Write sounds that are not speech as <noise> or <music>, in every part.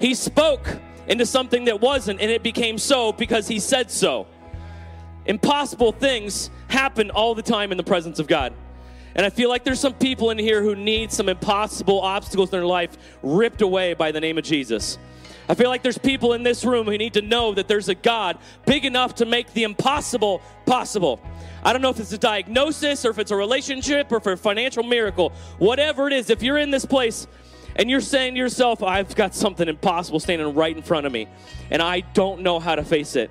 He spoke into something that wasn't, and it became so because he said so. Impossible things happen all the time in the presence of God. And I feel like there's some people in here who need some impossible obstacles in their life ripped away by the name of Jesus. I feel like there's people in this room who need to know that there's a God big enough to make the impossible possible. I don't know if it's a diagnosis or if it's a relationship or for a financial miracle. Whatever it is, if you're in this place and you're saying to yourself, I've got something impossible standing right in front of me and I don't know how to face it,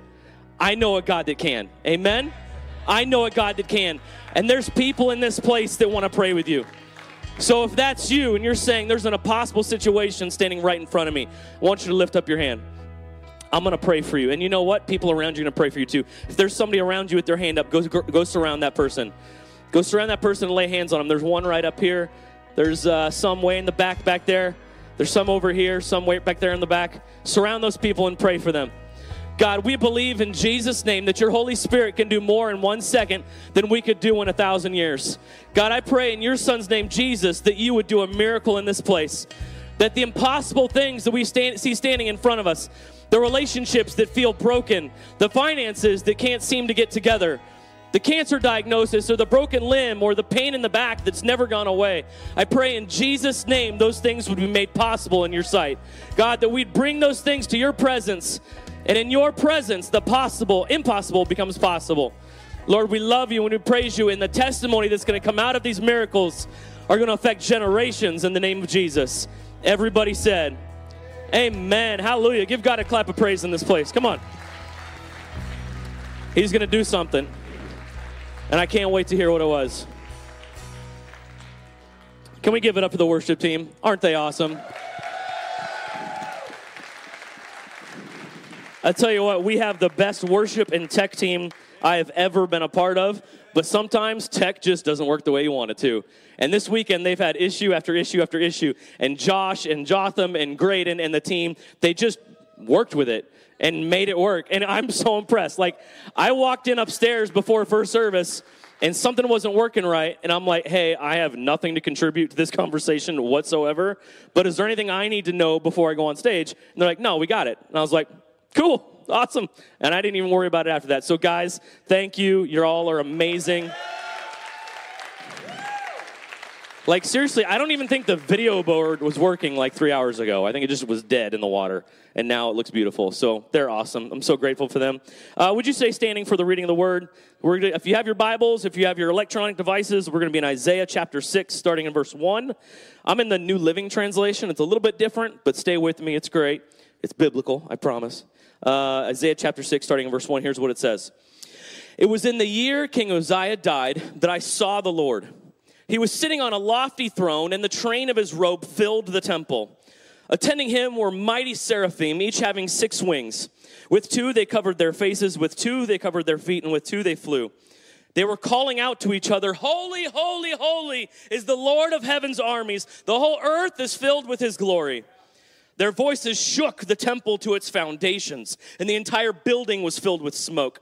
I know a God that can. Amen? I know a God that can. And there's people in this place that want to pray with you. So if that's you and you're saying there's an impossible situation standing right in front of me, I want you to lift up your hand. I'm going to pray for you. And you know what? People around you are going to pray for you too. If there's somebody around you with their hand up, go, go surround that person. Go surround that person and lay hands on them. There's one right up here. There's uh, some way in the back back there. There's some over here, some way back there in the back. Surround those people and pray for them. God, we believe in Jesus' name that your Holy Spirit can do more in one second than we could do in a thousand years. God, I pray in your Son's name, Jesus, that you would do a miracle in this place. That the impossible things that we stand, see standing in front of us, the relationships that feel broken, the finances that can't seem to get together, the cancer diagnosis or the broken limb or the pain in the back that's never gone away. I pray in Jesus' name those things would be made possible in your sight. God, that we'd bring those things to your presence and in your presence, the possible, impossible becomes possible. Lord, we love you and we praise you. And the testimony that's going to come out of these miracles are going to affect generations in the name of Jesus. Everybody said, Amen. Hallelujah. Give God a clap of praise in this place. Come on. He's going to do something. And I can't wait to hear what it was. Can we give it up to the worship team? Aren't they awesome? I tell you what, we have the best worship and tech team I have ever been a part of, but sometimes tech just doesn't work the way you want it to. And this weekend, they've had issue after issue after issue. And Josh and Jotham and Graydon and the team, they just worked with it and made it work. And I'm <laughs> so impressed. Like, I walked in upstairs before first service and something wasn't working right. And I'm like, hey, I have nothing to contribute to this conversation whatsoever. But is there anything I need to know before I go on stage? And they're like, no, we got it. And I was like, Cool. Awesome. And I didn't even worry about it after that. So, guys, thank you. You all are amazing. Like, seriously, I don't even think the video board was working like three hours ago. I think it just was dead in the water. And now it looks beautiful. So, they're awesome. I'm so grateful for them. Uh, would you say standing for the reading of the word? Gonna, if you have your Bibles, if you have your electronic devices, we're going to be in Isaiah chapter 6, starting in verse 1. I'm in the New Living Translation. It's a little bit different, but stay with me. It's great. It's biblical, I promise. Uh, Isaiah chapter 6, starting in verse 1, here's what it says It was in the year King Uzziah died that I saw the Lord. He was sitting on a lofty throne, and the train of his robe filled the temple. Attending him were mighty seraphim, each having six wings. With two they covered their faces, with two they covered their feet, and with two they flew. They were calling out to each other, Holy, holy, holy is the Lord of heaven's armies. The whole earth is filled with his glory. Their voices shook the temple to its foundations, and the entire building was filled with smoke.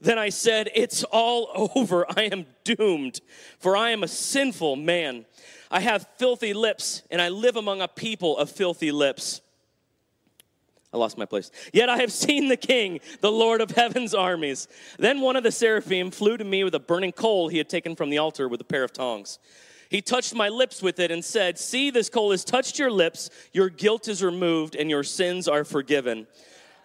Then I said, It's all <laughs> over. I am doomed, for I am a sinful man. I have filthy lips, and I live among a people of filthy lips. I lost my place. Yet I have <laughs> seen the King, the Lord of heaven's armies. Then one of the seraphim flew to me with a burning coal he had taken from the altar with a pair of tongs. He touched my lips with it and said, See, this coal has touched your lips, your guilt is removed, and your sins are forgiven.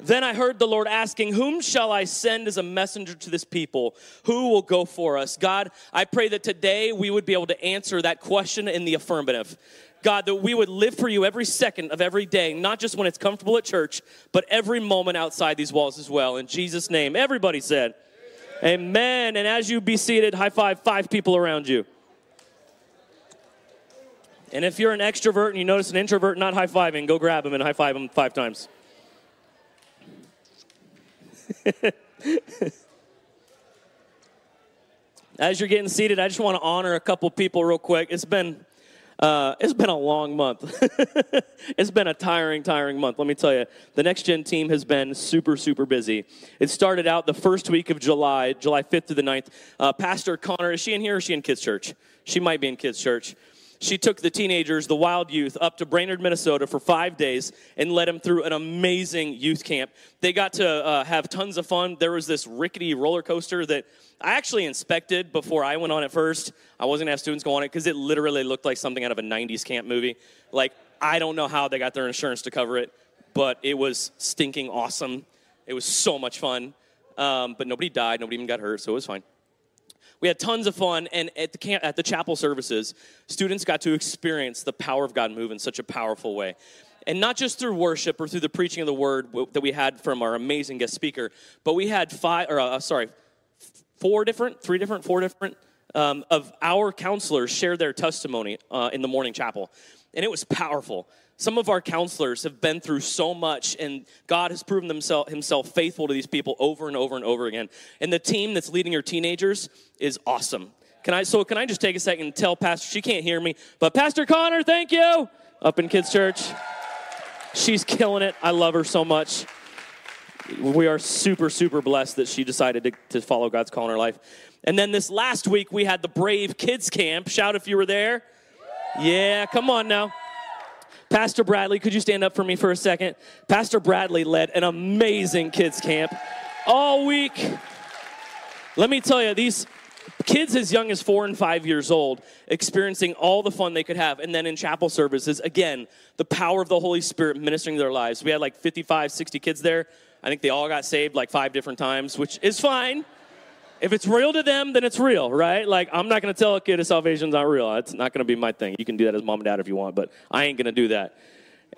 Then I heard the Lord asking, Whom shall I send as a messenger to this people? Who will go for us? God, I pray that today we would be able to answer that question in the affirmative. God, that we would live for you every second of every day, not just when it's comfortable at church, but every moment outside these walls as well. In Jesus' name, everybody said, Amen. Amen. And as you be seated, high five five people around you. And if you're an extrovert and you notice an introvert not high fiving, go grab him and high five him five times. <laughs> As you're getting seated, I just want to honor a couple people real quick. It's been uh, it's been a long month. <laughs> it's been a tiring, tiring month. Let me tell you, the Next Gen team has been super, super busy. It started out the first week of July, July 5th to the 9th. Uh, Pastor Connor, is she in here or is she in kids' church? She might be in kids' church. She took the teenagers, the wild youth, up to Brainerd, Minnesota for five days and led them through an amazing youth camp. They got to uh, have tons of fun. There was this rickety roller coaster that I actually inspected before I went on it first. I wasn't gonna have students go on it because it literally looked like something out of a 90s camp movie. Like, I don't know how they got their insurance to cover it, but it was stinking awesome. It was so much fun. Um, but nobody died, nobody even got hurt, so it was fine. We had tons of fun, and at the camp, at the chapel services, students got to experience the power of God move in such a powerful way, and not just through worship or through the preaching of the word that we had from our amazing guest speaker, but we had five, or uh, sorry, four different, three different, four different um, of our counselors share their testimony uh, in the morning chapel, and it was powerful. Some of our counselors have been through so much, and God has proven himself, himself faithful to these people over and over and over again. And the team that's leading your teenagers is awesome. Can I, so can I just take a second and tell Pastor, she can't hear me, but Pastor Connor, thank you, up in Kids Church. She's killing it. I love her so much. We are super, super blessed that she decided to, to follow God's call in her life. And then this last week, we had the Brave Kids Camp. Shout if you were there. Yeah, come on now. Pastor Bradley, could you stand up for me for a second? Pastor Bradley led an amazing kids camp all week. Let me tell you, these kids as young as four and five years old experiencing all the fun they could have and then in chapel services again the power of the holy spirit ministering their lives we had like 55 60 kids there i think they all got saved like five different times which is fine if it's real to them then it's real right like i'm not going to tell a kid a salvation's not real it's not going to be my thing you can do that as mom and dad if you want but i ain't going to do that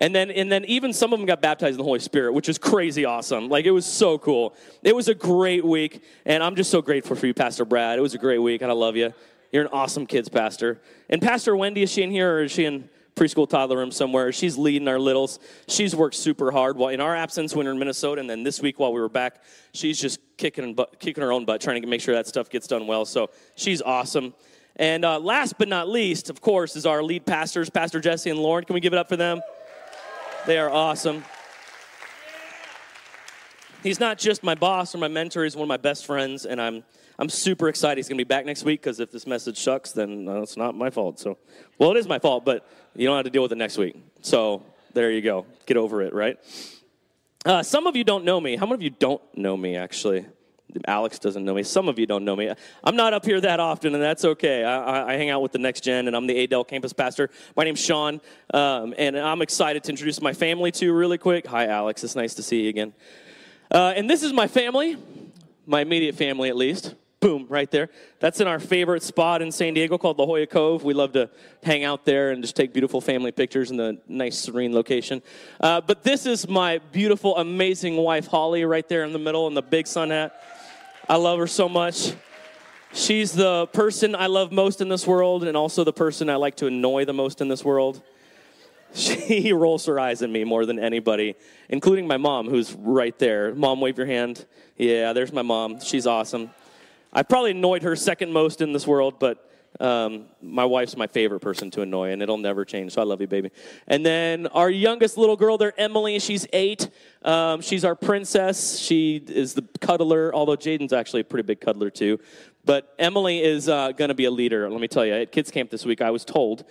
and then, and then even some of them got baptized in the Holy Spirit, which is crazy awesome. Like it was so cool. It was a great week, and I'm just so grateful for you, Pastor Brad. It was a great week, and I love you. You're an awesome kids pastor. And Pastor Wendy, is she in here or is she in preschool toddler room somewhere? She's leading our littles. She's worked super hard while in our absence when we are in Minnesota, and then this week while we were back, she's just kicking butt, kicking her own butt, trying to make sure that stuff gets done well. So she's awesome. And uh, last but not least, of course, is our lead pastors, Pastor Jesse and Lauren. Can we give it up for them? They are awesome. He's not just my boss or my mentor, he's one of my best friends, and I'm, I'm super excited. He's going to be back next week because if this message sucks, then uh, it's not my fault. So, well, it is my fault, but you don't have to deal with it next week. So, there you go. Get over it, right? Uh, some of you don't know me. How many of you don't know me, actually? Alex doesn't know me. Some of you don't know me. I'm not up here that often, and that's okay. I, I hang out with the next gen, and I'm the Adel campus pastor. My name's Sean, um, and I'm excited to introduce my family to you really quick. Hi, Alex. It's nice to see you again. Uh, and this is my family, my immediate family at least. Boom, right there. That's in our favorite spot in San Diego called La Jolla Cove. We love to hang out there and just take beautiful family pictures in the nice, serene location. Uh, but this is my beautiful, amazing wife, Holly, right there in the middle in the big sun hat. I love her so much. She's the person I love most in this world, and also the person I like to annoy the most in this world. She <laughs> rolls her eyes at me more than anybody, including my mom, who's right there. Mom, wave your hand. Yeah, there's my mom. She's awesome. I probably annoyed her second most in this world, but um, my wife's my favorite person to annoy, and it'll never change. So I love you, baby. And then our youngest little girl there, Emily. She's eight. Um, she's our princess. She is the cuddler, although Jaden's actually a pretty big cuddler too. But Emily is uh, going to be a leader. Let me tell you, at kids camp this week, I was told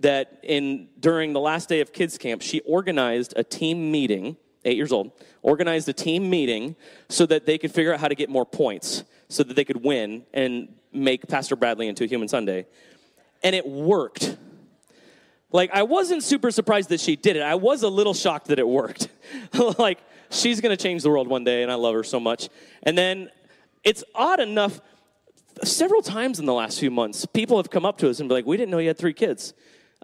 that in during the last day of kids camp, she organized a team meeting. Eight years old, organized a team meeting so that they could figure out how to get more points, so that they could win and make Pastor Bradley into a human sundae. And it worked. Like, I wasn't super surprised that she did it. I was a little shocked that it worked. <laughs> like, she's going to change the world one day, and I love her so much. And then it's odd enough, several times in the last few months, people have come up to us and be like, We didn't know you had three kids.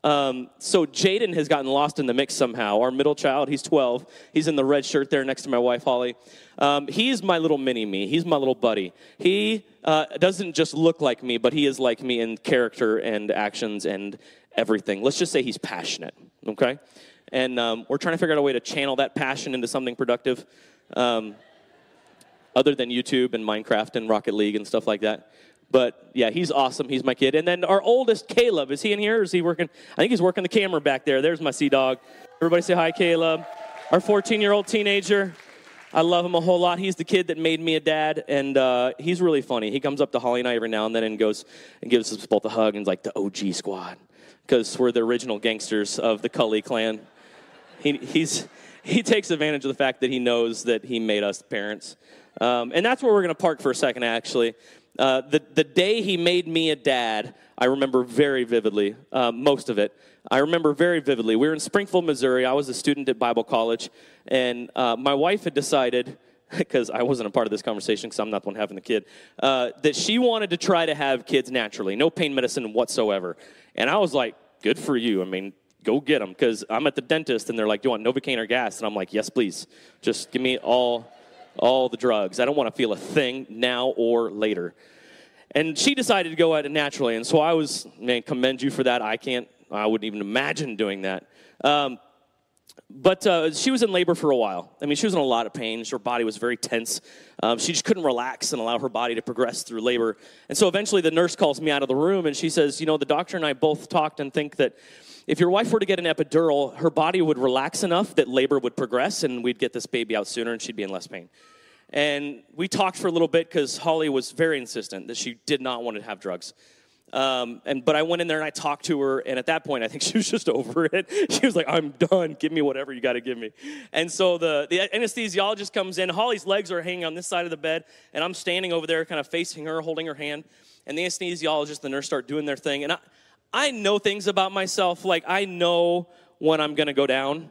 Um, so Jaden has gotten lost in the mix somehow. Our middle child, he's 12. He's in the red shirt there next to my wife, Holly. Um, he's my little mini me. He's my little buddy. He uh, doesn't just look like me, but he is like me in character and actions and everything. Let's just say he's passionate, okay? And um, we're trying to figure out a way to channel that passion into something productive um, other than YouTube and Minecraft and Rocket League and stuff like that. But yeah, he's awesome. He's my kid. And then our oldest, Caleb, is he in here? is he working? I think he's working the camera back there. There's my sea dog. Everybody say hi, Caleb. Our 14 year old teenager. I love him a whole lot. He's the kid that made me a dad, and uh, he's really funny. He comes up to Holly and I every now and then and goes and gives us both a hug and is like the OG squad because we're the original gangsters of the Cully clan. He, he's, he takes advantage of the fact that he knows that he made us parents. Um, and that's where we're going to park for a second, actually. Uh, the, the day he made me a dad, I remember very vividly, uh, most of it. I remember very vividly. We were in Springfield, Missouri. I was a student at Bible college, and uh, my wife had decided, <laughs> because I wasn't a part of this conversation because I'm not the one having the kid, uh, that she wanted to try to have kids naturally, no pain medicine whatsoever. And I was like, good for you. I mean, go get them because I'm at the dentist and they're like, do you want Novocaine or gas? And I'm like, yes, please. Just give me all, all the drugs. I don't want to feel a thing now or later. And she decided to go at it naturally. And so I was, man, commend you for that. I can't, I wouldn't even imagine doing that. Um, but uh, she was in labor for a while. I mean, she was in a lot of pain. Her body was very tense. Um, she just couldn't relax and allow her body to progress through labor. And so eventually the nurse calls me out of the room and she says, You know, the doctor and I both talked and think that if your wife were to get an epidural, her body would relax enough that labor would progress and we'd get this baby out sooner and she'd be in less pain. And we talked for a little bit because Holly was very insistent that she did not want to have drugs. Um, and but I went in there and I talked to her, and at that point, I think <laughs> she was just over it. She was like, "I'm done. Give me whatever you got to give me." And so the the anesthesiologist comes in. Holly's legs are hanging on this side of the bed, and I'm standing over there, kind of facing her, holding her hand. And the anesthesiologist, and the nurse, start doing their thing. And I, I know things about myself, like I know when I'm to go down.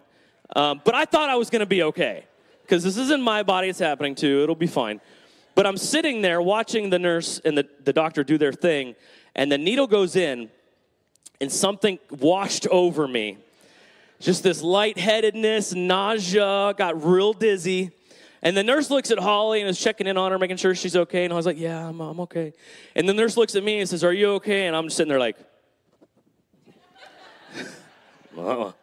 Um, but I thought I was to be okay because this isn't my body; it's happening to. It'll be fine. But I'm sitting there watching the nurse and the, the doctor do their thing and the needle goes in, and something washed over me. Just this lightheadedness, nausea, got real dizzy. And the nurse looks at Holly and is checking in on her, making sure she's okay. And I was like, Yeah, I'm, I'm okay. And the nurse looks at me and says, Are you okay? And I'm just sitting there like, well,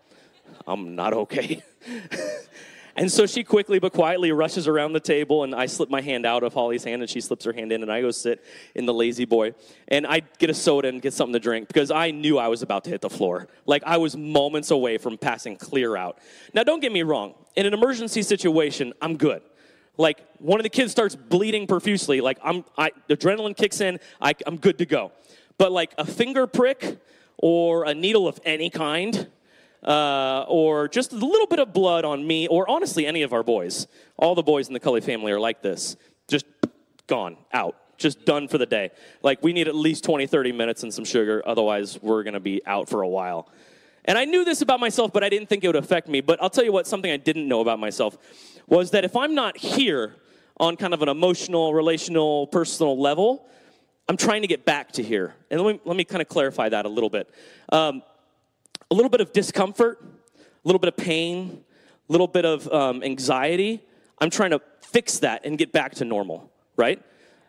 I'm not okay. <laughs> And so she quickly but quietly rushes around the table, and I slip my hand out of Holly's hand, and she slips her hand in, and I go sit in the lazy boy. And I get a soda and get something to drink because I knew I was about to hit the floor. Like I was moments away from passing clear out. Now, don't get me wrong. In an emergency situation, I'm good. Like one of the kids starts bleeding profusely, like I'm, I, adrenaline kicks in, I, I'm good to go. But like a finger prick or a needle of any kind, uh, or just a little bit of blood on me, or honestly, any of our boys. All the boys in the Cully family are like this. Just gone, out, just done for the day. Like, we need at least 20, 30 minutes and some sugar, otherwise, we're gonna be out for a while. And I knew this about myself, but I didn't think it would affect me. But I'll tell you what, something I didn't know about myself was that if I'm not here on kind of an emotional, relational, personal level, I'm trying to get back to here. And let me, let me kind of clarify that a little bit. Um, a little bit of discomfort, a little bit of pain, a little bit of um, anxiety. I'm trying to fix that and get back to normal, right?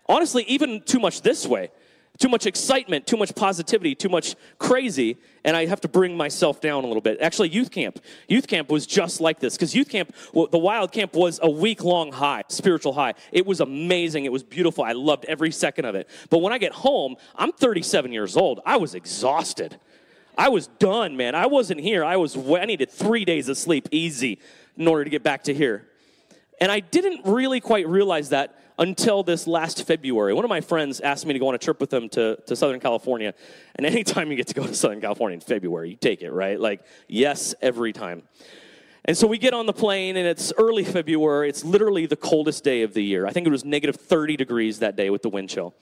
Honestly, even too much this way. Too much excitement, too much positivity, too much crazy, and I have to bring myself down a little bit. Actually, youth camp. Youth camp was just like this because youth camp, the wild camp was a week long high, spiritual high. It was amazing. It was beautiful. I loved every second of it. But when I get home, I'm 37 years old. I was exhausted. I was done, man. I wasn't here. I was I needed 3 days of sleep easy in order to get back to here. And I didn't really quite realize that until this last February. One of my friends asked me to go on a trip with him to, to Southern California. And <laughs> anytime you get to go to Southern California in February, you take it, right? Like, yes, every time. And so we get on the plane, and it's early February. It's literally the coldest day of the year. I think it was negative 30 degrees that day with the wind chill.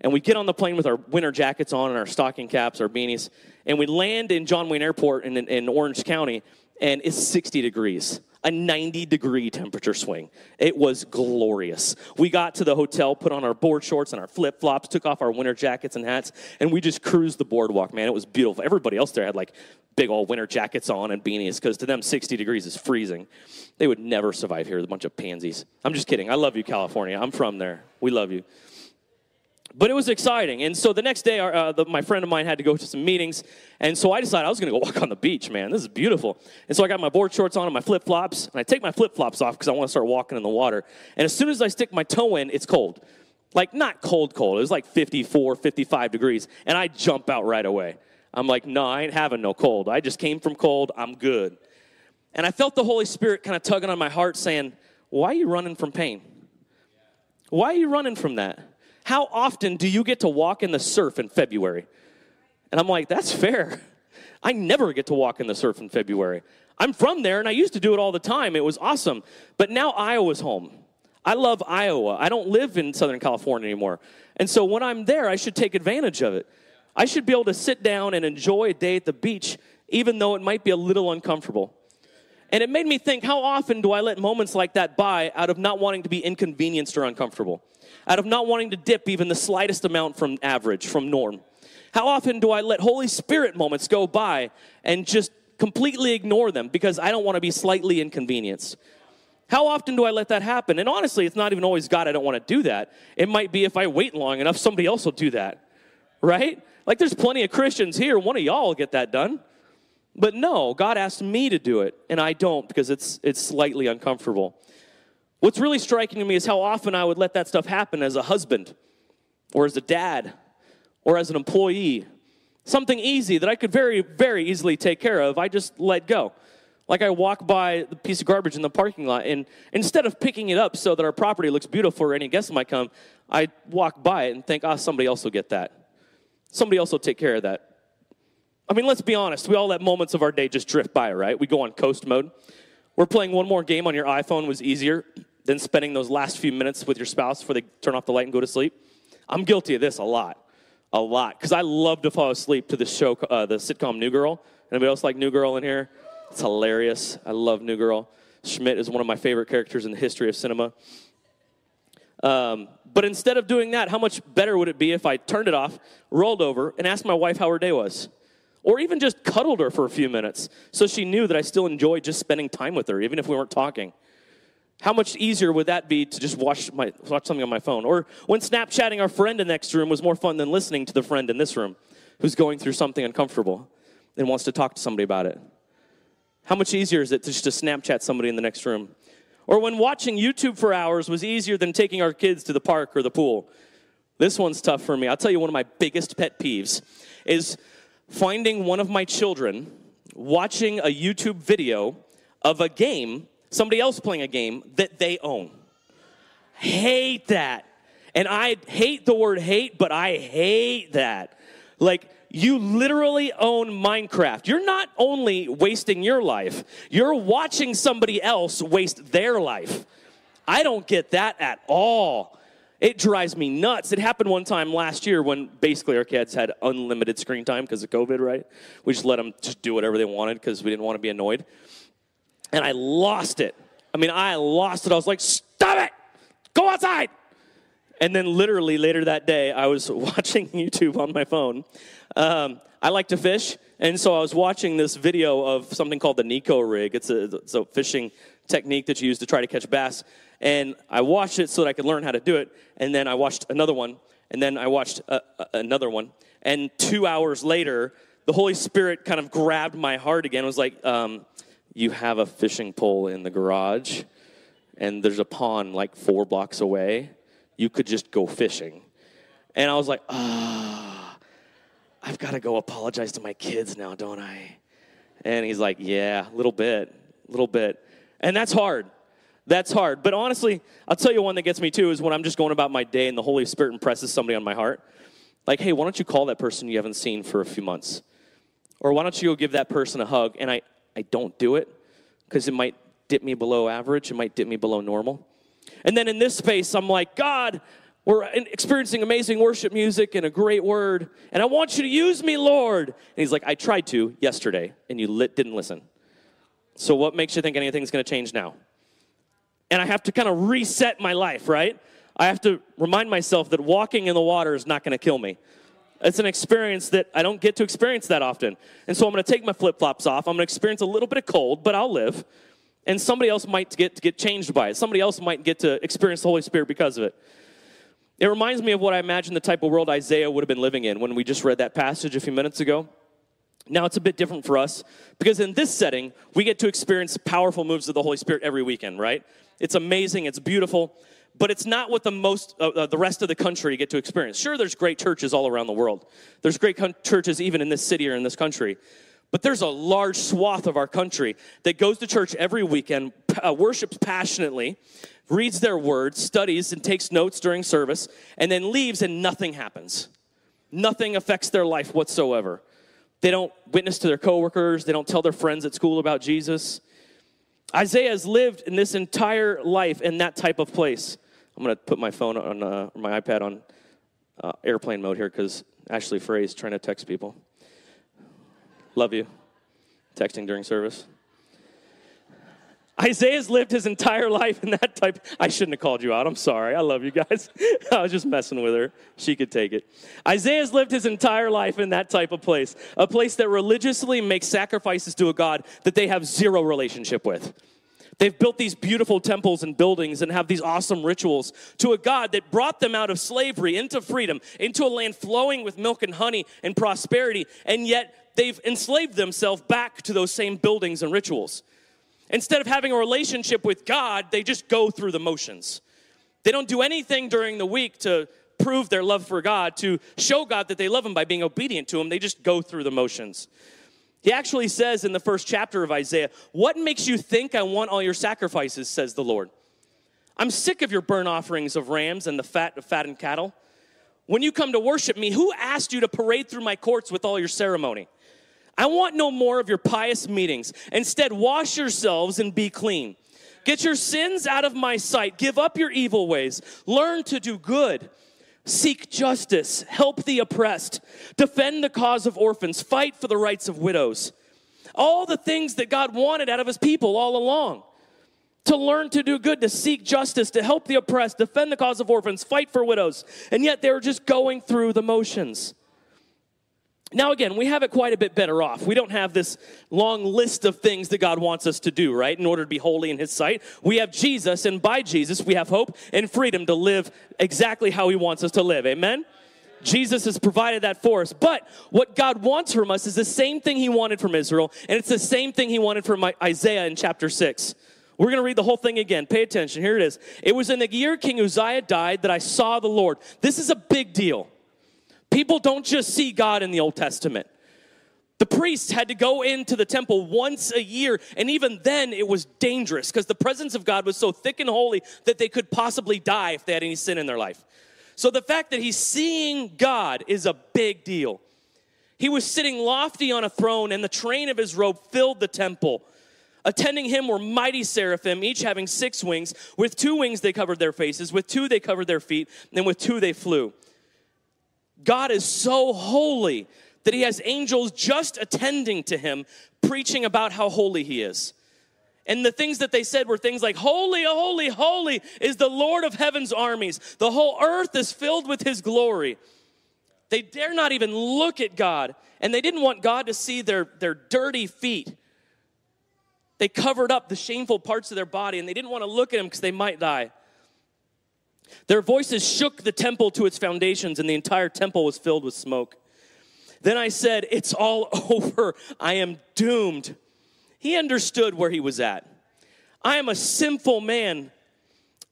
And we get on the plane with our winter jackets on and our stocking caps, our beanies, and we land in John Wayne Airport in, in Orange County, and it's 60 degrees a 90 degree temperature swing. It was glorious. We got to the hotel, put on our board shorts and our flip flops, took off our winter jackets and hats, and we just cruised the boardwalk, man. It was beautiful. Everybody else there had like big old winter jackets on and beanies because to them 60 degrees is freezing. They would never survive here, a bunch of pansies. I'm just kidding. I love you, California. I'm from there. We love you but it was exciting. And so the next day, our, uh, the, my friend of mine had to go to some meetings. And so I decided I was going to go <laughs> walk on the beach, man. This is beautiful. And so I got my board shorts on and my flip flops. And I take my flip flops off because I want to start walking in the water. And as soon as I stick my toe in, it's cold. Like, not cold, cold. It was like 54, 55 degrees. And I jump out right away. I'm like, no, I ain't having no cold. I just came from cold. I'm good. And I felt the Holy Spirit kind of tugging on my heart saying, why are you running from pain? Why are you running from that? How often do you get to walk in the surf in February? And I'm like, that's fair. I never get to walk in the surf in February. I'm from there and I used to do it all the time. It was awesome. But now Iowa's home. I love Iowa. I don't live in Southern California anymore. And so when I'm there, I should take advantage of it. I should be able to sit down and enjoy a day at the beach, even though it might be a little uncomfortable. And it made me think how often do I let moments like that by out of not wanting to be inconvenienced or uncomfortable? Out of not wanting to dip even the slightest amount from average, from norm? How often do I let Holy Spirit moments go by and just completely ignore them because I don't want to be slightly inconvenienced? How often do I let that happen? And honestly, it's not even always God, I don't want to do that. It might be if I wait long enough, somebody else will do that, right? Like there's plenty of Christians here, one of y'all will get that done. But no, God asked me to do it, and I don't because it's, it's slightly uncomfortable. What's really striking to me is how often I would let that stuff happen as a husband, or as a dad, or as an employee. Something easy that I could very, very easily take care of, I just let go. Like I walk by the piece of garbage in the parking lot, and instead of picking it up so that our property looks beautiful or any guests might come, I walk by it and think, ah, oh, somebody else will get that. Somebody else will take care of that. I mean, let's be honest. We all let moments of our day just drift by, right? We go on coast mode. We're playing one more game on your iPhone was easier than spending those last few minutes with your spouse before they turn off the light and go to sleep. I'm guilty of this a lot, a lot, because I love to fall asleep to the show, uh, the sitcom New Girl. Anybody else like New Girl in here? It's hilarious. I love New Girl. Schmidt is one of my favorite characters in the history of cinema. Um, but instead of doing that, how much better would it be if I turned it off, rolled over, and asked my wife how her day was? Or even just cuddled her for a few minutes so she knew that I still enjoyed just spending time with her, even if we weren't talking. How much easier would that be to just watch, my, watch something on my phone? Or when Snapchatting our friend in the next room was more fun than listening to the friend in this room who's going through something uncomfortable and wants to talk to somebody about it. How much easier is it to just to Snapchat somebody in the next room? Or when watching YouTube for hours was easier than taking our kids to the park or the pool. This one's tough for me. I'll tell you one of my biggest pet peeves is finding one of my children watching a YouTube video of a game, somebody else playing a game that they own. Hate that. And I hate the word hate, but I hate that. Like, you literally own Minecraft. You're not only wasting your life, you're watching somebody else waste their life. I don't get that at all. It drives me nuts. It happened one time last year when basically our kids had unlimited screen time because of COVID, right? We just let them just do whatever they wanted because we didn't want to be annoyed. And I lost it. I mean, I lost it. I was like, stop it! Go outside! And then literally later that day, I was <laughs> watching YouTube on my phone. Um, I like to fish, and so I was watching this video of something called the Neko rig. It's a, it's a fishing technique that you use to try to catch bass. And I watched it so that I could learn how to do it. And then I watched another one. And then I watched a, a, another one. And two hours later, the Holy Spirit kind of grabbed my heart again. It was like, um, You have a fishing pole in the garage, and there's a pond like four blocks away. You could just go fishing. And I was like, Ah, oh, I've got to go apologize to my kids now, don't I? And he's like, Yeah, a little bit, a little bit. And that's hard. That's hard. But honestly, I'll tell you one that gets me too is when I'm just going about my day and the Holy Spirit impresses somebody on my heart. Like, hey, why don't you call that person you haven't seen for a few months? Or why don't you go give that person a hug? And I, I don't do it because it might dip me below average, it might dip me below normal. And then in this space, I'm like, God, we're experiencing amazing worship music and a great word, and I want you to use me, Lord. And he's like, I tried to yesterday, and you lit, didn't listen. So what makes you think anything's going to change now? And I have to kind of reset my life, right? I have to remind myself that walking in the water is not going to kill me. It's an experience that I don't get to experience that often. And so I'm going to take my flip flops off. I'm going to experience a little bit of cold, but I'll live. And somebody else might get to get changed by it. Somebody else might get to experience the Holy Spirit because of it. It reminds me of what I imagine the type of world Isaiah would have been living in when we just read that passage a few minutes ago. Now, it's a bit different for us because in this setting, we get to experience powerful moves of the Holy Spirit every weekend, right? It's amazing, it's beautiful, but it's not what the most uh, uh, the rest of the country get to experience. Sure, there's great churches all around the world. There's great con- churches even in this city or in this country. But there's a large swath of our country that goes to church every weekend, uh, worships passionately, reads their words, studies, and takes notes during service, and then leaves and nothing happens. Nothing affects their life whatsoever. They don't witness to their coworkers, they don't tell their friends at school about Jesus. Isaiah has lived in this entire life in that type of place. I'm going to put my phone on, uh, my iPad on uh, airplane mode here because Ashley Frey is trying to text people. Love you. Texting during service. Isaiah's lived his entire life in that type. I shouldn't have called you out. I'm sorry. I love you guys. <laughs> I was just messing with her. She could take it. Isaiah's lived his entire life in that type of place, a place that religiously makes sacrifices to a God that they have zero relationship with. They've built these beautiful temples and buildings and have these awesome rituals to a God that brought them out of slavery into freedom, into a land flowing with milk and honey and prosperity, and yet they've enslaved themselves back to those same buildings and rituals. Instead of having a relationship with God, they just go through the motions. They don't do anything during the week to prove their love for God, to show God that they love Him by being obedient to Him. They just go through the motions. He actually says in the first chapter of Isaiah, What makes you think I want all your sacrifices, says the Lord? I'm sick of your burnt offerings of rams and the fat of fattened cattle. When you come to worship me, who asked you to parade through my courts with all your ceremony? I want no more of your pious meetings. Instead, wash yourselves and be clean. Get your sins out of my sight. Give up your evil ways. Learn to do good. Seek justice. Help the oppressed. Defend the cause of orphans. Fight for the rights of widows. All the things that God wanted out of his people all along. To learn to do good, to seek justice, to help the oppressed, defend the cause of orphans, fight for widows. And yet they were just going through the motions. Now, again, we have it quite a bit better off. We don't have this long list of things that God wants us to do, right, in order to be holy in His sight. We have Jesus, and by Jesus, we have hope and freedom to live exactly how He wants us to live. Amen? Jesus has provided that for us. But what God wants from us is the same thing He wanted from Israel, and it's the same thing He wanted from Isaiah in chapter 6. We're going to read the whole thing again. Pay attention. Here it is. It was in the year King Uzziah died that I saw the Lord. This is a big deal. People don't just see God in the Old Testament. The priests had to go into the temple once a year, and even then it was dangerous because the presence of God was so thick and holy that they could possibly die if they had any sin in their life. So the fact that he's seeing God is a big deal. He was sitting lofty on a throne, and the train of his robe filled the temple. Attending him were mighty seraphim, each having six wings. With two wings they covered their faces, with two they covered their feet, and with two they flew. God is so holy that he has angels just attending to him, preaching about how holy he is. And the things that they said were things like, Holy, holy, holy is the Lord of heaven's armies. The whole earth is filled with his glory. They dare not even look at God, and they didn't want God to see their, their dirty feet. They covered up the shameful parts of their body, and they didn't want to look at him because they might die. Their voices shook the temple to its foundations, and the entire temple was filled with smoke. Then I said, It's all <laughs> over. I am doomed. He understood where he was at. I am a sinful man,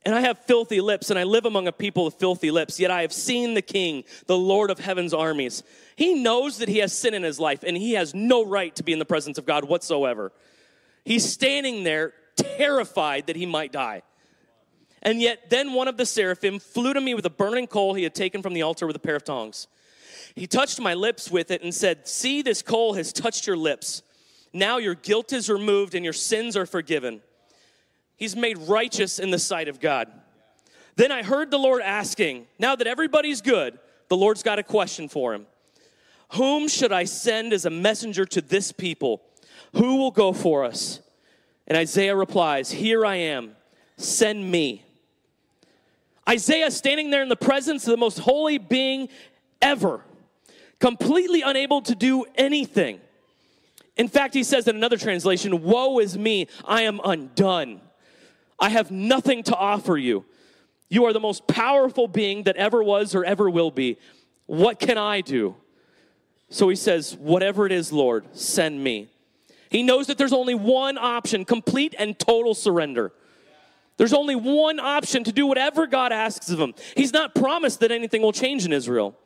and I have filthy lips, and I live among a people of filthy lips. Yet I have seen the King, the Lord of heaven's armies. He knows that he has sin in his life, and he has no right to be in the presence of God whatsoever. He's standing there, terrified that he might die. And yet, then one of the seraphim flew to me with a burning coal he had taken from the altar with a pair of tongs. He touched my lips with it and said, See, this coal has touched your lips. Now your guilt is removed and your sins are forgiven. He's made righteous in the sight of God. Then I heard the Lord asking, Now that everybody's good, the Lord's got a question for him. Whom should I send as a messenger to this people? Who will go for us? And Isaiah replies, Here I am, send me. Isaiah standing there in the presence of the most holy being ever, completely unable to do anything. In fact, he says in another translation, Woe is me, I am undone. I have nothing to offer you. You are the most powerful being that ever was or ever will be. What can I do? So he says, Whatever it is, Lord, send me. He knows that there's only one option complete and total surrender. There's only one option to do whatever God asks of him. He's not promised that anything will change in Israel.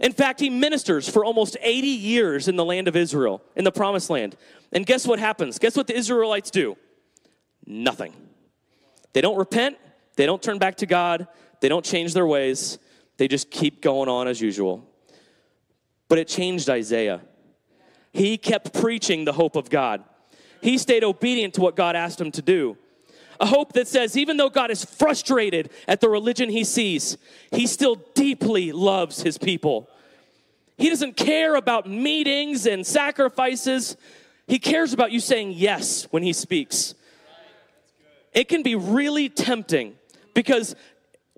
In fact, he ministers for almost 80 years in the land of Israel, in the promised land. And guess what happens? Guess what the Israelites do? Nothing. They don't repent, they don't turn back to God, they don't change their ways, they just keep going on as usual. But it changed Isaiah. He kept preaching the hope of God. He stayed obedient to what God asked him to do. A hope that says, even though God is frustrated at the religion he sees, he still deeply loves his people. He doesn't care about meetings and sacrifices. He cares about you saying yes when he speaks. It can be really tempting because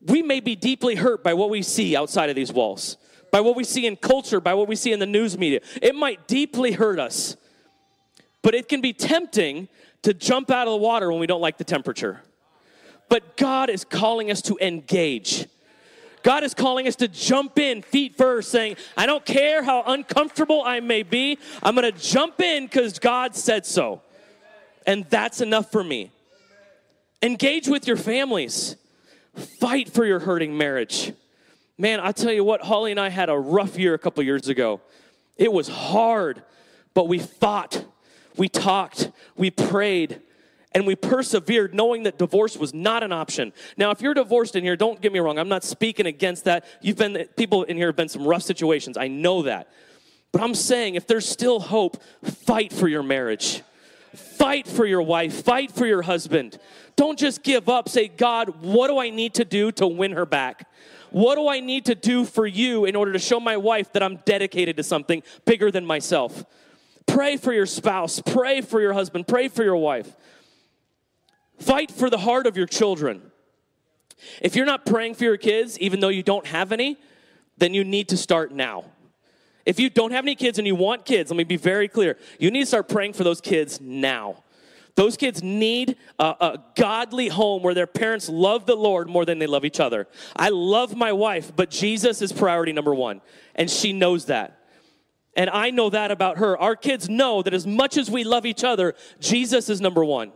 we may be deeply hurt by what we see outside of these walls, by what we see in culture, by what we see in the news media. It might deeply hurt us. But it can be tempting to jump out of the water when we don't like the temperature. But God is calling us to engage. God is calling us to jump in feet first, saying, I don't care how uncomfortable I may be, I'm gonna jump in because God said so. And that's enough for me. Engage with your families, fight for your hurting marriage. Man, I tell you what, Holly and I had a rough year a couple years ago. It was hard, but we fought we talked, we prayed, and we persevered knowing that divorce was not an option. Now, if you're divorced in here, don't get me wrong, I'm not speaking against that. You've been, people in here have been some rough situations. I know that. But I'm saying if there's still hope, fight for your marriage. Fight for your wife, fight for your husband. Don't just give up. Say, God, what do I need to do to win her back? What do I need to do for you in order to show my wife that I'm dedicated to something bigger than myself? Pray for your spouse, pray for your husband, pray for your wife. Fight for the heart of your children. If you're not praying for your kids, even though you don't have any, then you need to start now. If you don't have any kids and you want kids, let me be very clear. You need to start praying for those kids now. Those kids need a, a, godly home where their parents love the Lord more than they love each other. I love my wife, but Jesus is priority number one, and she knows that. And I know that about her. Our kids know that as much as we love each other, Jesus is number one.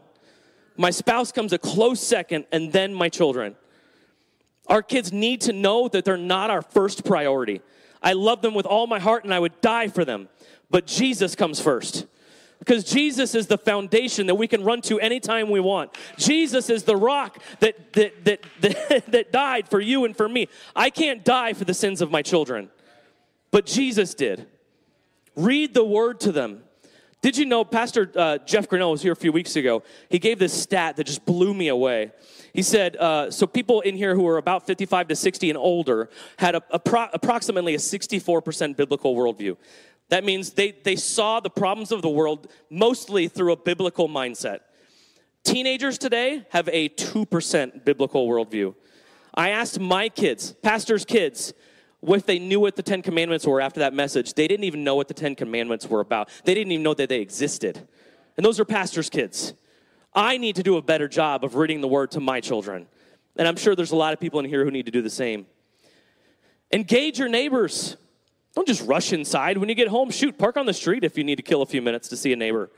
My spouse comes a close second, and then my children. Our kids need to know that they're not our first priority. I love them with all my heart and I would die for them. But Jesus comes first. Because Jesus is the foundation that we can run to anytime we want. Jesus is the rock that, that, that, <laughs> that, that died for you and for me. I can't die for the sins of my children, but Jesus did. Read the word to them. Did you know Pastor uh, Jeff Grinnell was here a few weeks ago? He gave this stat that just blew me away. He said, uh, so people in here who are about 55 to 60 and older had a, a pro- approximately a 64% biblical worldview. That means they, they saw the problems of the world mostly through a biblical mindset. Teenagers today have a 2% biblical worldview. I asked my kids, pastors' kids, if they knew what the Ten Commandments were after that message, they didn't even know what the Ten Commandments were about. They didn't even know that they existed. And those are pastors' kids. I need to do a better job of reading the word to my children. And I'm sure there's a lot of people in here who need to do the same. Engage your neighbors. Don't just rush inside. When you get home, shoot, park on the street if you need to kill a few minutes to see a neighbor.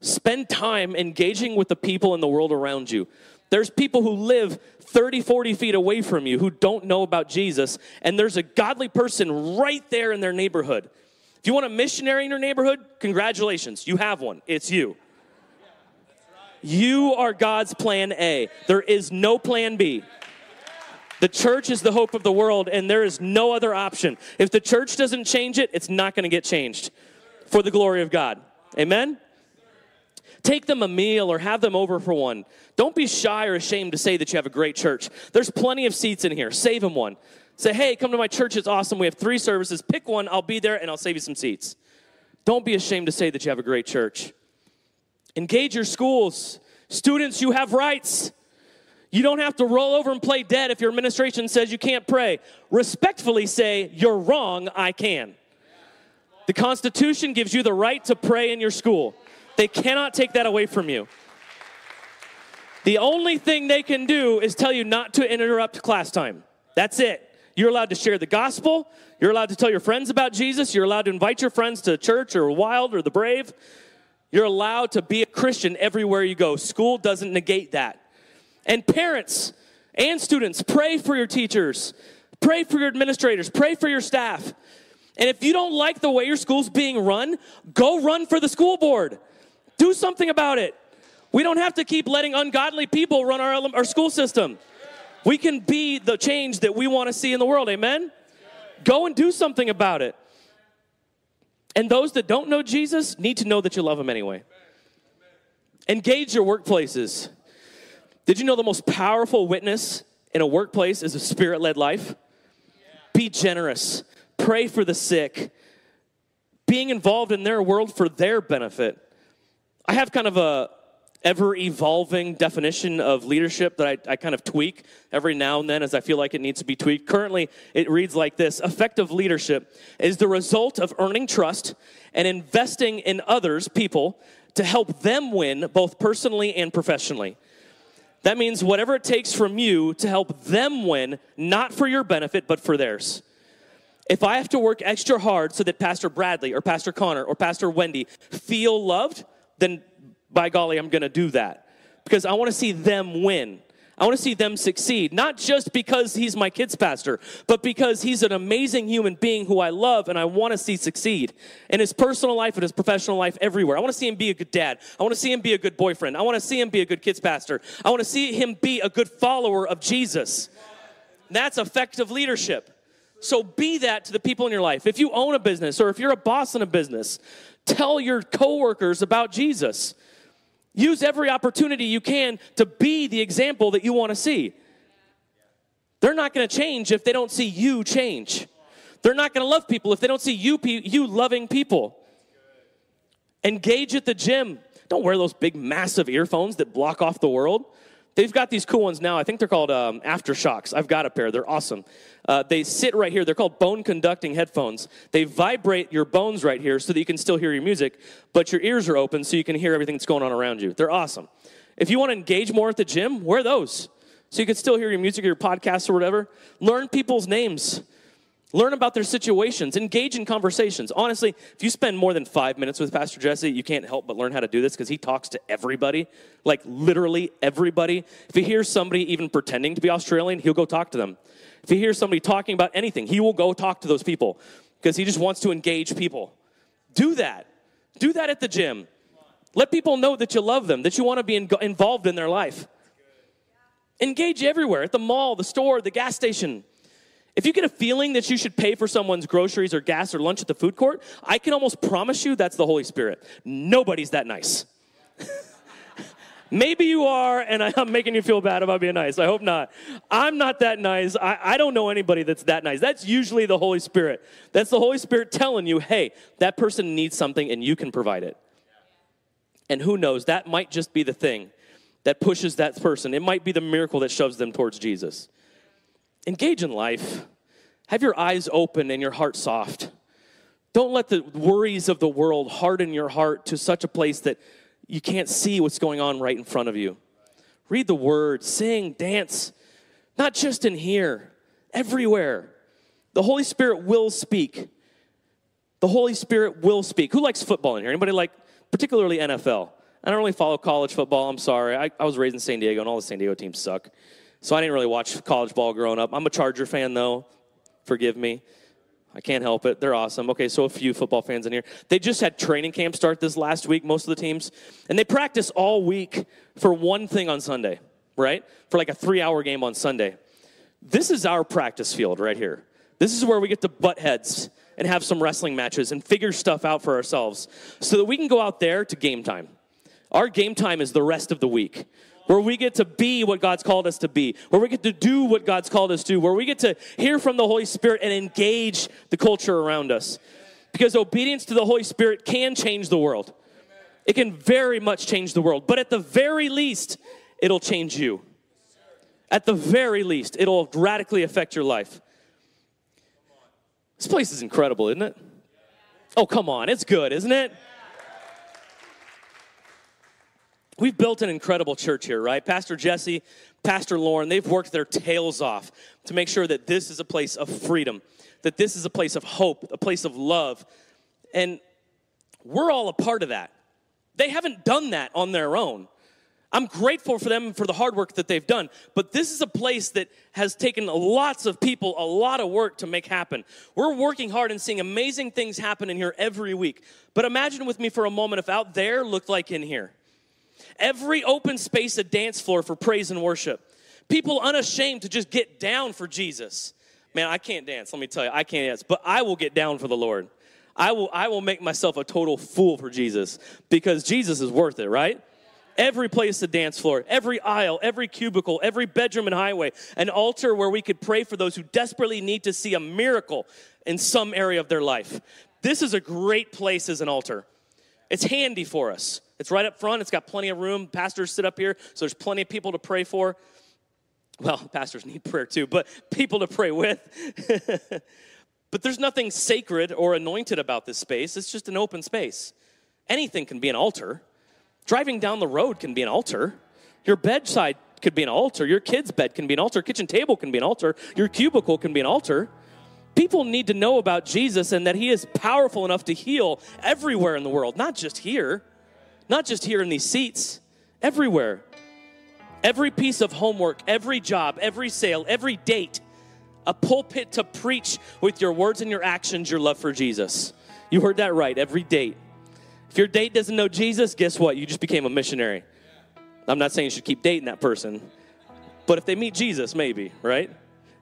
Spend time engaging with the people in the world around you. There's people who live 30, 40 feet away from you who don't know about Jesus, and there's a godly person right there in their neighborhood. If you want a missionary in your neighborhood, congratulations, you have one. It's you. You are God's plan A. There is no plan B. The church is the hope of the world, and there is no other option. If the church doesn't change it, it's not going to get changed for the glory of God. Amen? Take them a meal or have them over for one. Don't be shy or ashamed to say that you have a great church. There's plenty of seats in here. Save them one. Say, hey, come to my church. It's awesome. We have three services. Pick one. I'll be there and I'll save you some seats. Don't be ashamed to say that you have a great church. Engage your schools. Students, you have rights. You don't have to roll over and play dead if your administration says you can't pray. Respectfully say, You're wrong, I can. The Constitution gives you the right to pray in your school. They cannot take that away from you. The only thing they can do is tell you not to interrupt class time. That's it. You're allowed to share the gospel. You're allowed to tell your friends about Jesus. You're allowed to invite your friends to church or Wild or the Brave. You're allowed to be a Christian everywhere you go. School doesn't negate that. And parents and students, pray for your teachers. Pray for your administrators, pray for your staff. And if you don't like the way your school's being run, go run for the school board. Do something about it. We don't have to keep letting ungodly people run our, our school system. We can be the change that we want to see in the world. Amen? Go and do something about it. And those that don't know Jesus need to know that you love him anyway. Engage your workplaces. Did you know the most powerful witness in a workplace is a spirit led life? Be generous, pray for the sick, being involved in their world for their benefit. I have kind of a ever evolving definition of leadership that I, I, kind of tweak every now and then as I feel like it needs to be tweaked. Currently, it reads like this Effective leadership is the result of earning trust and investing in others, people, to help them win both personally and professionally. That means whatever it takes from you to help them win, not for your benefit, but for theirs. If I have to work extra hard so that Pastor Bradley or Pastor Connor or Pastor Wendy feel loved, then by golly, I'm gonna do that. Because I wanna see them win. I want to see them succeed, not just because he's my kids' pastor, but because he's an amazing human being who I love and I want to see succeed in his personal life and his professional life everywhere. I want to see him be a good dad. I want to see him be a good boyfriend. I want to see him be a good kids' pastor. I want to see him be a good follower of Jesus. That's effective leadership. So be that to the people in your life. If you own a business or if you're a boss in a business, tell your coworkers about Jesus. Use every opportunity you can to be the example that you want to see. They're not going to change if they don't see you change. They're not going to love people if they don't see you, you loving people. Engage at the gym. Don't wear those big, massive earphones that block off the world. They've got these cool ones now. I think they're called um, AfterShokz. I've got a pair. They're awesome. Uh, they sit right here. They're called bone conducting headphones. They vibrate your bones right here so that you can still hear your music, but your ears are open so you can hear everything that's going on around you. They're awesome. If you want to engage more at the gym, wear those so you can still hear your music or your podcasts or whatever. Learn people's names. Learn about their situations, engage in conversations. Honestly, if you spend more than five minutes with Pastor Jesse, you can't help but learn how to do this because he talks to everybody, like literally everybody. If he hears somebody even pretending to be Australian, he'll go talk to them. If he hears somebody talking about anything, he will go talk to those people because he just wants to engage people. Do that. Do that at the gym. Let people know that you love them, that you want to be in- involved in their life. Engage everywhere at the mall, the store, the gas station. If you get a feeling that you should pay for someone's groceries or gas or lunch at the food court, I can almost promise you that's the Holy Spirit. Nobody's that nice. <laughs> Maybe you are, and I'm making you feel bad about being nice. I hope not. I'm not that nice. I, I, don't know anybody that's that nice. That's usually the Holy Spirit. That's the Holy Spirit telling you, hey, that person needs something and you can provide it. And who knows, that might just be the thing that pushes that person. It might be the miracle that shoves them towards Jesus engage in life. Have your eyes open and your heart soft. Don't let the worries of the world harden your heart to such a place that you can't see what's going on right in front of you. Read the word, sing, dance, not just in here, everywhere. The Holy Spirit will speak. The Holy Spirit will speak. Who likes football in here? Anybody like, particularly NFL? I don't really follow college football. I'm sorry. I, I was raised in San Diego, and all the San Diego teams suck. So I didn't really watch college ball growing up. I'm a Charger fan, though. Forgive me. I can't help it. They're awesome. Okay, so a few football fans in here. They just had training camp start this last week, most of the teams. And they practice all week for one thing on Sunday, right? For like a three hour game on Sunday. This is our practice field right here. This is where we get to butt heads and have some wrestling matches and figure stuff out for ourselves so that we can go out there to game time. Our game time is the rest of the week where we get to be what God's called us to be, where we get to do what God's called us to, where we get to hear from the Holy Spirit and engage the culture around us. Because obedience to the Holy Spirit can change the world. It can very much change the world, but at the very least, it'll change you. At the very least, it'll radically affect your life. This place is incredible, isn't it? Oh, come on, it's good, isn't it? We've built an incredible church here, right? Pastor Jesse, Pastor Lauren, they've worked their tails off to make sure that this is a place of freedom, that this is a place of hope, a place of love. And we're all a part of that. They haven't done that on their own. I'm grateful for them for the hard work that they've done, but this is a place that has taken lots of people a lot of work to make happen. We're working hard and seeing amazing things happen in here every week. But imagine with me for a moment if out there looked like in here. Every open space a dance floor for praise and worship. People unashamed to just get down for Jesus. Man, I can't dance, let me tell you. I can't dance, but I will get down for the Lord. I will I will make myself a total fool for Jesus because Jesus is worth it, right? every place a dance floor, every aisle, every cubicle, every bedroom and highway, an altar where we could pray for those who desperately need to see a miracle in some area of their life. This is a great place as an altar. It's handy for us. It's right up front. It's got plenty of room. Pastors sit up here, so there's plenty of people to pray for. Well, <laughs> pastors need prayer too, but people to pray with. <laughs> but there's nothing sacred or anointed about this space. It's just an open space. Anything can be an altar. Driving down the road can be an altar. Your bedside could be an altar. Your kid's bed can be an altar. Kitchen table can be an altar. Your cubicle can be an altar. People need to know about Jesus and that he is powerful enough to heal everywhere in the world, not just here, not just here in these seats, everywhere. Every piece of homework, every job, every sale, every date, a pulpit to preach with your words and your actions your love for Jesus. You heard that right, every date. If your date doesn't know Jesus, guess what? You just became a missionary. I'm not saying you should keep dating that person, but if they meet Jesus, maybe, right?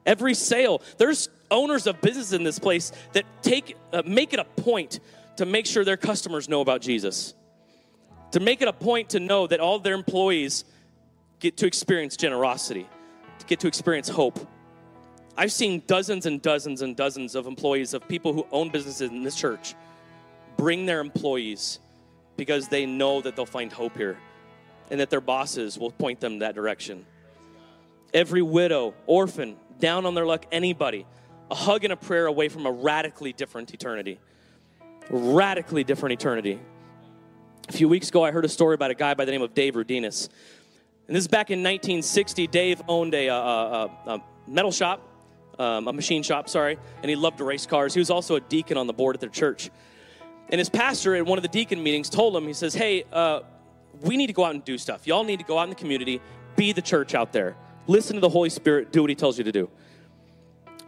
Every sale, there's owners of business in this place that take uh, make it a point to make sure their customers know about Jesus. To make it a point to know that all their employees get to experience generosity, to get to experience hope. I've seen dozens and dozens and dozens of employees of people who own businesses in this church bring their employees because they know that they'll find hope here and that their bosses will point them that direction. Every widow, orphan, down on their luck, anybody, a hug and a prayer away from a radically different eternity. Radically different eternity. A few weeks ago, I heard a story about a guy by the name of Dave Rudenis. And this is back in 1960. Dave owned a, a, a, a metal shop, um, a machine shop, sorry, and he loved to race cars. He was also a deacon on the board at their church. And his pastor at one of the deacon meetings told him, he says, Hey, uh, we need to go out and do stuff. Y'all need to go out in the community, be the church out there. Listen to the Holy Spirit, do what he tells you to do.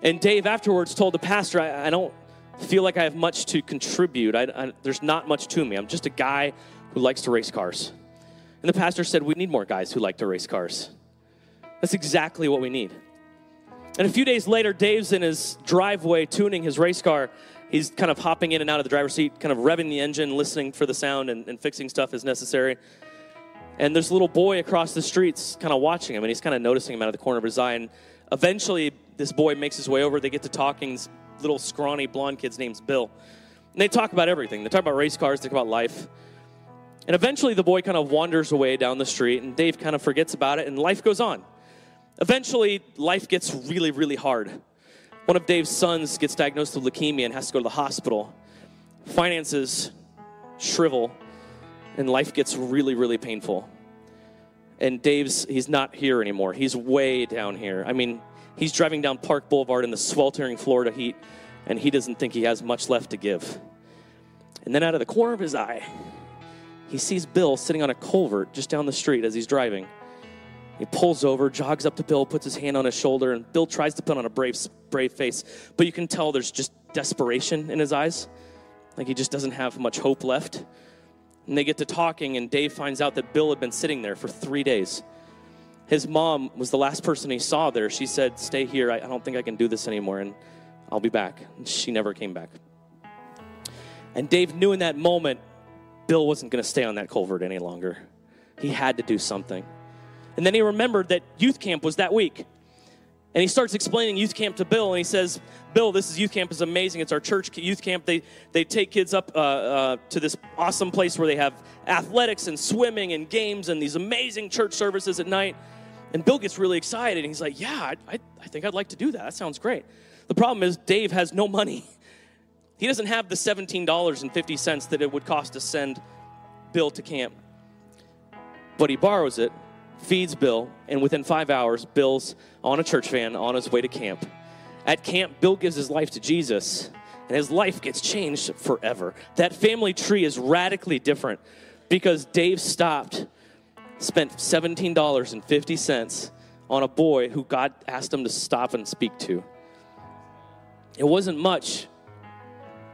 And Dave afterwards told the pastor, I, I don't feel like I have much to contribute. I, I, there's not much to me. I'm just a guy who likes to race cars. And the pastor said, We need more guys who like to race cars. That's exactly what we need. And a few days later, Dave's in his driveway tuning his race car, he's kind of hopping in and out of the driver's seat, kind of revving the engine, listening for the sound, and, and fixing stuff as necessary. And there's a little boy across the streets kind of watching him, and he's kind of noticing him out of the corner of his eye. And eventually, this boy makes his way over. They get to talking. This little scrawny blonde kid's name's Bill. And they talk about everything. They talk about race cars, they talk about life. And eventually, the boy kind of wanders away down the street, and Dave kind of forgets about it, and life goes on. Eventually, life gets really, really hard. One of Dave's sons gets diagnosed with leukemia and has to go to the hospital. Finances shrivel, and life gets really, really painful. And Dave's, he's not here anymore. He's way down here. I mean, he's driving down Park Boulevard in the sweltering Florida heat, and he doesn't think he has much left to give. And then out of the corner of his eye, he sees Bill sitting on a culvert just down the street as he's driving. He pulls over, jogs up to Bill, puts his hand on his shoulder, and Bill tries to put on a brave, brave face. But you can tell there's just desperation in his eyes. Like he just doesn't have much hope left. And they get to talking, and Dave finds out that Bill had been sitting there for three days. His mom was the last person he saw there. She said, Stay here. I, don't think I can do this anymore, and I'll be back. And she never came back. And Dave knew in that moment Bill wasn't going to stay on that culvert any longer. He had to do something. And then he remembered that youth camp was that week. And he starts explaining youth camp to Bill, and he says, Bill, this is youth camp is amazing. It's our church youth camp. They, they take kids up uh, uh, to this awesome place where they have athletics and swimming and games and these amazing church services at night. And Bill gets really excited, and he's like, Yeah, I, I, think I'd like to do that. That sounds great. The problem is, Dave has no money. <laughs> He doesn't have the $17.50 that it would cost to send Bill to camp. But he borrows it feeds Bill, and within five hours, Bill's on a church van on his way to camp. At camp, Bill gives his life to Jesus, and his life gets changed forever. That family tree is radically different because Dave stopped spent $17.50 on a boy who God asked him to stop and speak to. It wasn't much,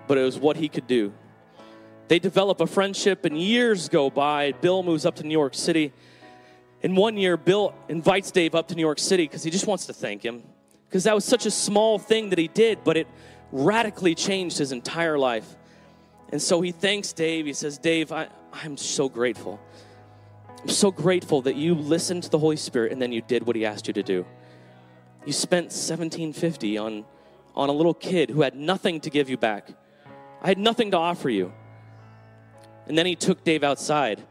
but it was what he could do. They develop a friendship, and years go by. Bill moves up to New York City. And one year, Bill invites Dave up to New York City because he just wants to thank him. Because that was such a small thing that he did, but it radically changed his entire life. And so he thanks Dave. He says, Dave, I, I'm so grateful. I'm so grateful that you listened to the Holy Spirit and then you did what he asked you to do. You spent 1750 on, on a little kid who had nothing to give you back. I had nothing to offer you. And then he took Dave outside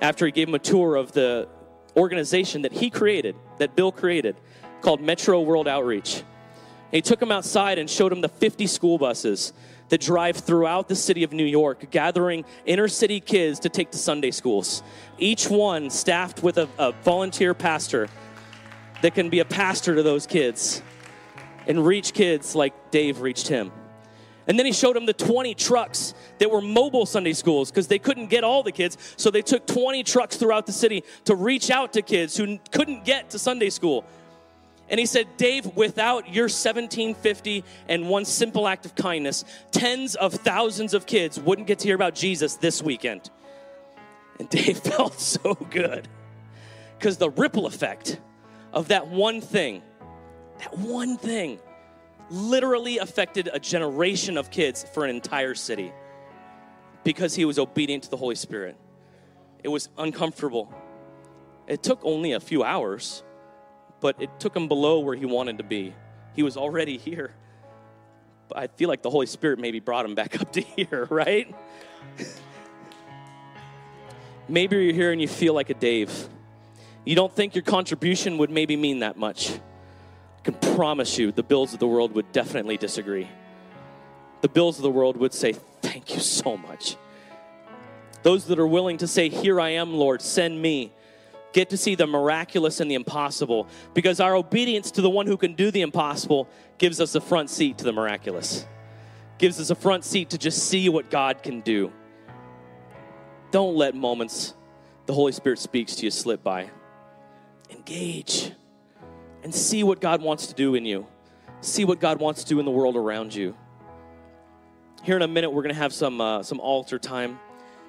after he gave him a tour of the organization that he created, that Bill created, called Metro World Outreach. He took him outside and showed him the 50 school buses that drive throughout the city of New York, gathering inner city kids to take to Sunday schools. Each one staffed with a, a volunteer pastor that can be a pastor to those kids and reach kids like Dave reached him. And then he showed him the 20 trucks that were mobile Sunday schools because they couldn't get all the kids. So they took 20 trucks throughout the city to reach out to kids who couldn't get to Sunday school. And he said, Dave, without your 1750 and one simple act of kindness, tens of thousands of kids wouldn't get to hear about Jesus this weekend. And <laughs> Dave felt so good because the ripple effect of that one thing, that one thing, literally affected a generation of kids for an entire city because he was obedient to the Holy Spirit. It was uncomfortable. It took only a few hours but it took him below where he wanted to be. He was already here. But I feel like the Holy Spirit maybe brought him back <laughs> up to here, right? maybe you're here and you feel like a Dave. You don't think your contribution would maybe mean that much. I can promise you the bills of the world would definitely disagree. The bills of the world would say, Thank you so much. Those that are willing to say, Here I am, Lord, send me get to see the miraculous and the impossible because our obedience to the one who can do the impossible gives us a front seat to the miraculous, gives us a front seat to just see what God can do. Don't let moments the Holy Spirit speaks to you slip by. Engage and see what God wants to do in you, see what God wants to do in the world around you. Here in a minute, we're going to have some, uh, some altar time.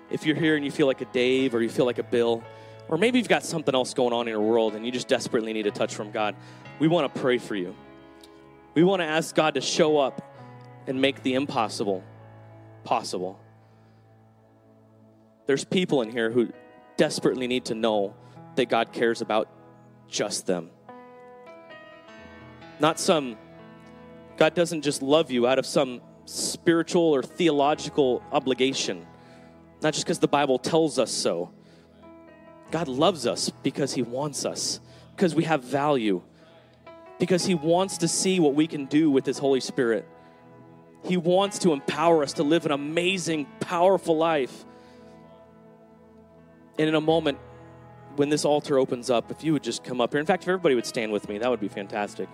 If you're here and you feel like a Dave or you feel like a Bill, or maybe you've got something else going on in your world and you just desperately need a touch from God. We want to pray for you. We want to ask God to show up and make the impossible possible. There's people in here who desperately need to know that God cares about just them. Not some, God doesn't just love you out of some spiritual or theological obligation, not just because the Bible tells us so God loves us because He wants us, because we have value, because He wants to see what we can do with His Holy Spirit. He wants to empower us to live an amazing, powerful life. And in a moment, when this altar opens up, if you would just come up here. In fact, if everybody would stand with me, that would be fantastic.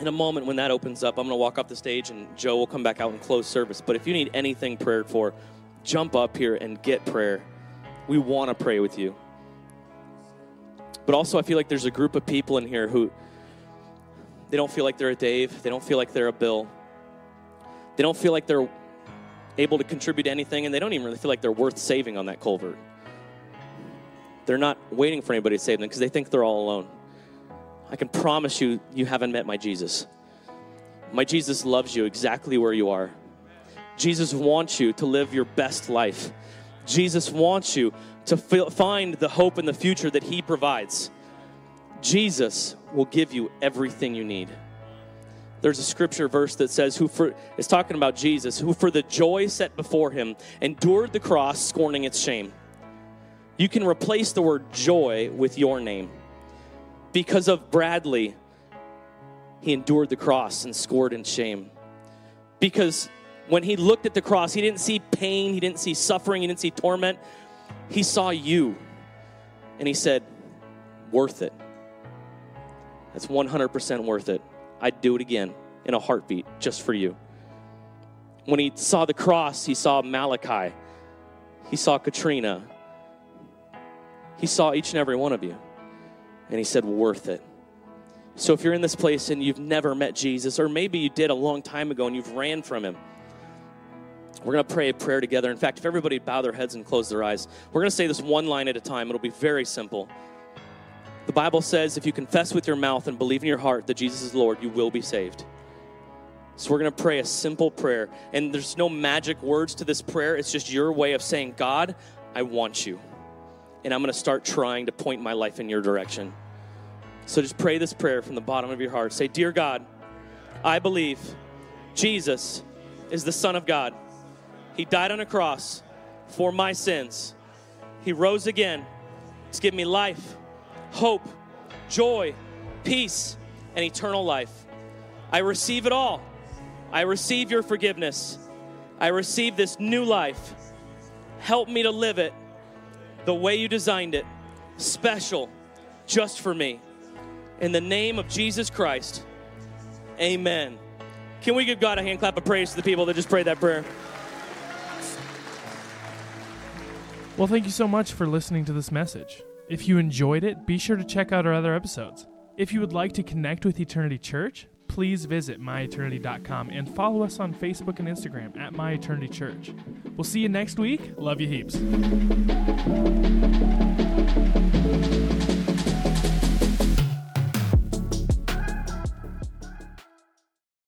In a moment, when that opens up, I'm going to walk off the stage and Joe will come back out and close service. But if you need anything prayed for, jump up here and get prayer. We want to pray with you. But also, I feel like there's a group of people in here who they don't feel like they're a Dave, they don't feel like they're a Bill, they don't feel like they're able to contribute anything, and they don't even really feel like they're worth saving on that culvert. They're not waiting for anybody to save them because they think they're all alone. I can promise you, you haven't met my Jesus. My Jesus loves you exactly where you are. Jesus wants you to live your best life. Jesus wants you to find the hope in the future that He provides. Jesus will give you everything you need. There's a scripture verse that says, "Who for is talking about Jesus, who for the joy set before him endured the cross, scorning its shame." You can replace the word joy with your name. Because of Bradley, he endured the cross and scored in shame. Because when he looked at the cross, he didn't see pain, he didn't see suffering, he didn't see torment. He saw you. And he said, Worth it. That's 100% worth it. I'd do it again in a heartbeat just for you. When he saw the cross, he saw Malachi. He saw Katrina. He saw each and every one of you. And he said, worth it. So if you're in this place and you've never met Jesus, or maybe you did a long time ago and you've ran from him, we're going to pray a prayer together. In fact, if everybody bow their heads and close their eyes, we're going to say this one line at a time. It'll be very simple. The Bible says if you confess with your mouth and believe in your heart that Jesus is Lord, you will be saved. So we're going to pray a simple prayer. And there's no magic words to this prayer. It's just your way of saying, God, I want you. And I'm going to start trying to point my life in your direction. So just pray this prayer from the bottom of your heart. Say, Dear God, I believe Jesus is the Son of God. He died on a cross for my sins. He rose again to give me life, hope, joy, peace, and eternal life. I receive it all. I receive your forgiveness. I receive this new life. Help me to live it the way you designed it, special, just for me. In the name of Jesus Christ, amen. Can we give God a hand clap of praise to the people that just prayed that prayer? Well, thank you so much for listening to this message. If you enjoyed it, be sure to check out our other episodes. If you would like to connect with Eternity Church, please visit myeternity.com and follow us on Facebook and Instagram at myeternitychurch. We'll see you next week. Love you heaps.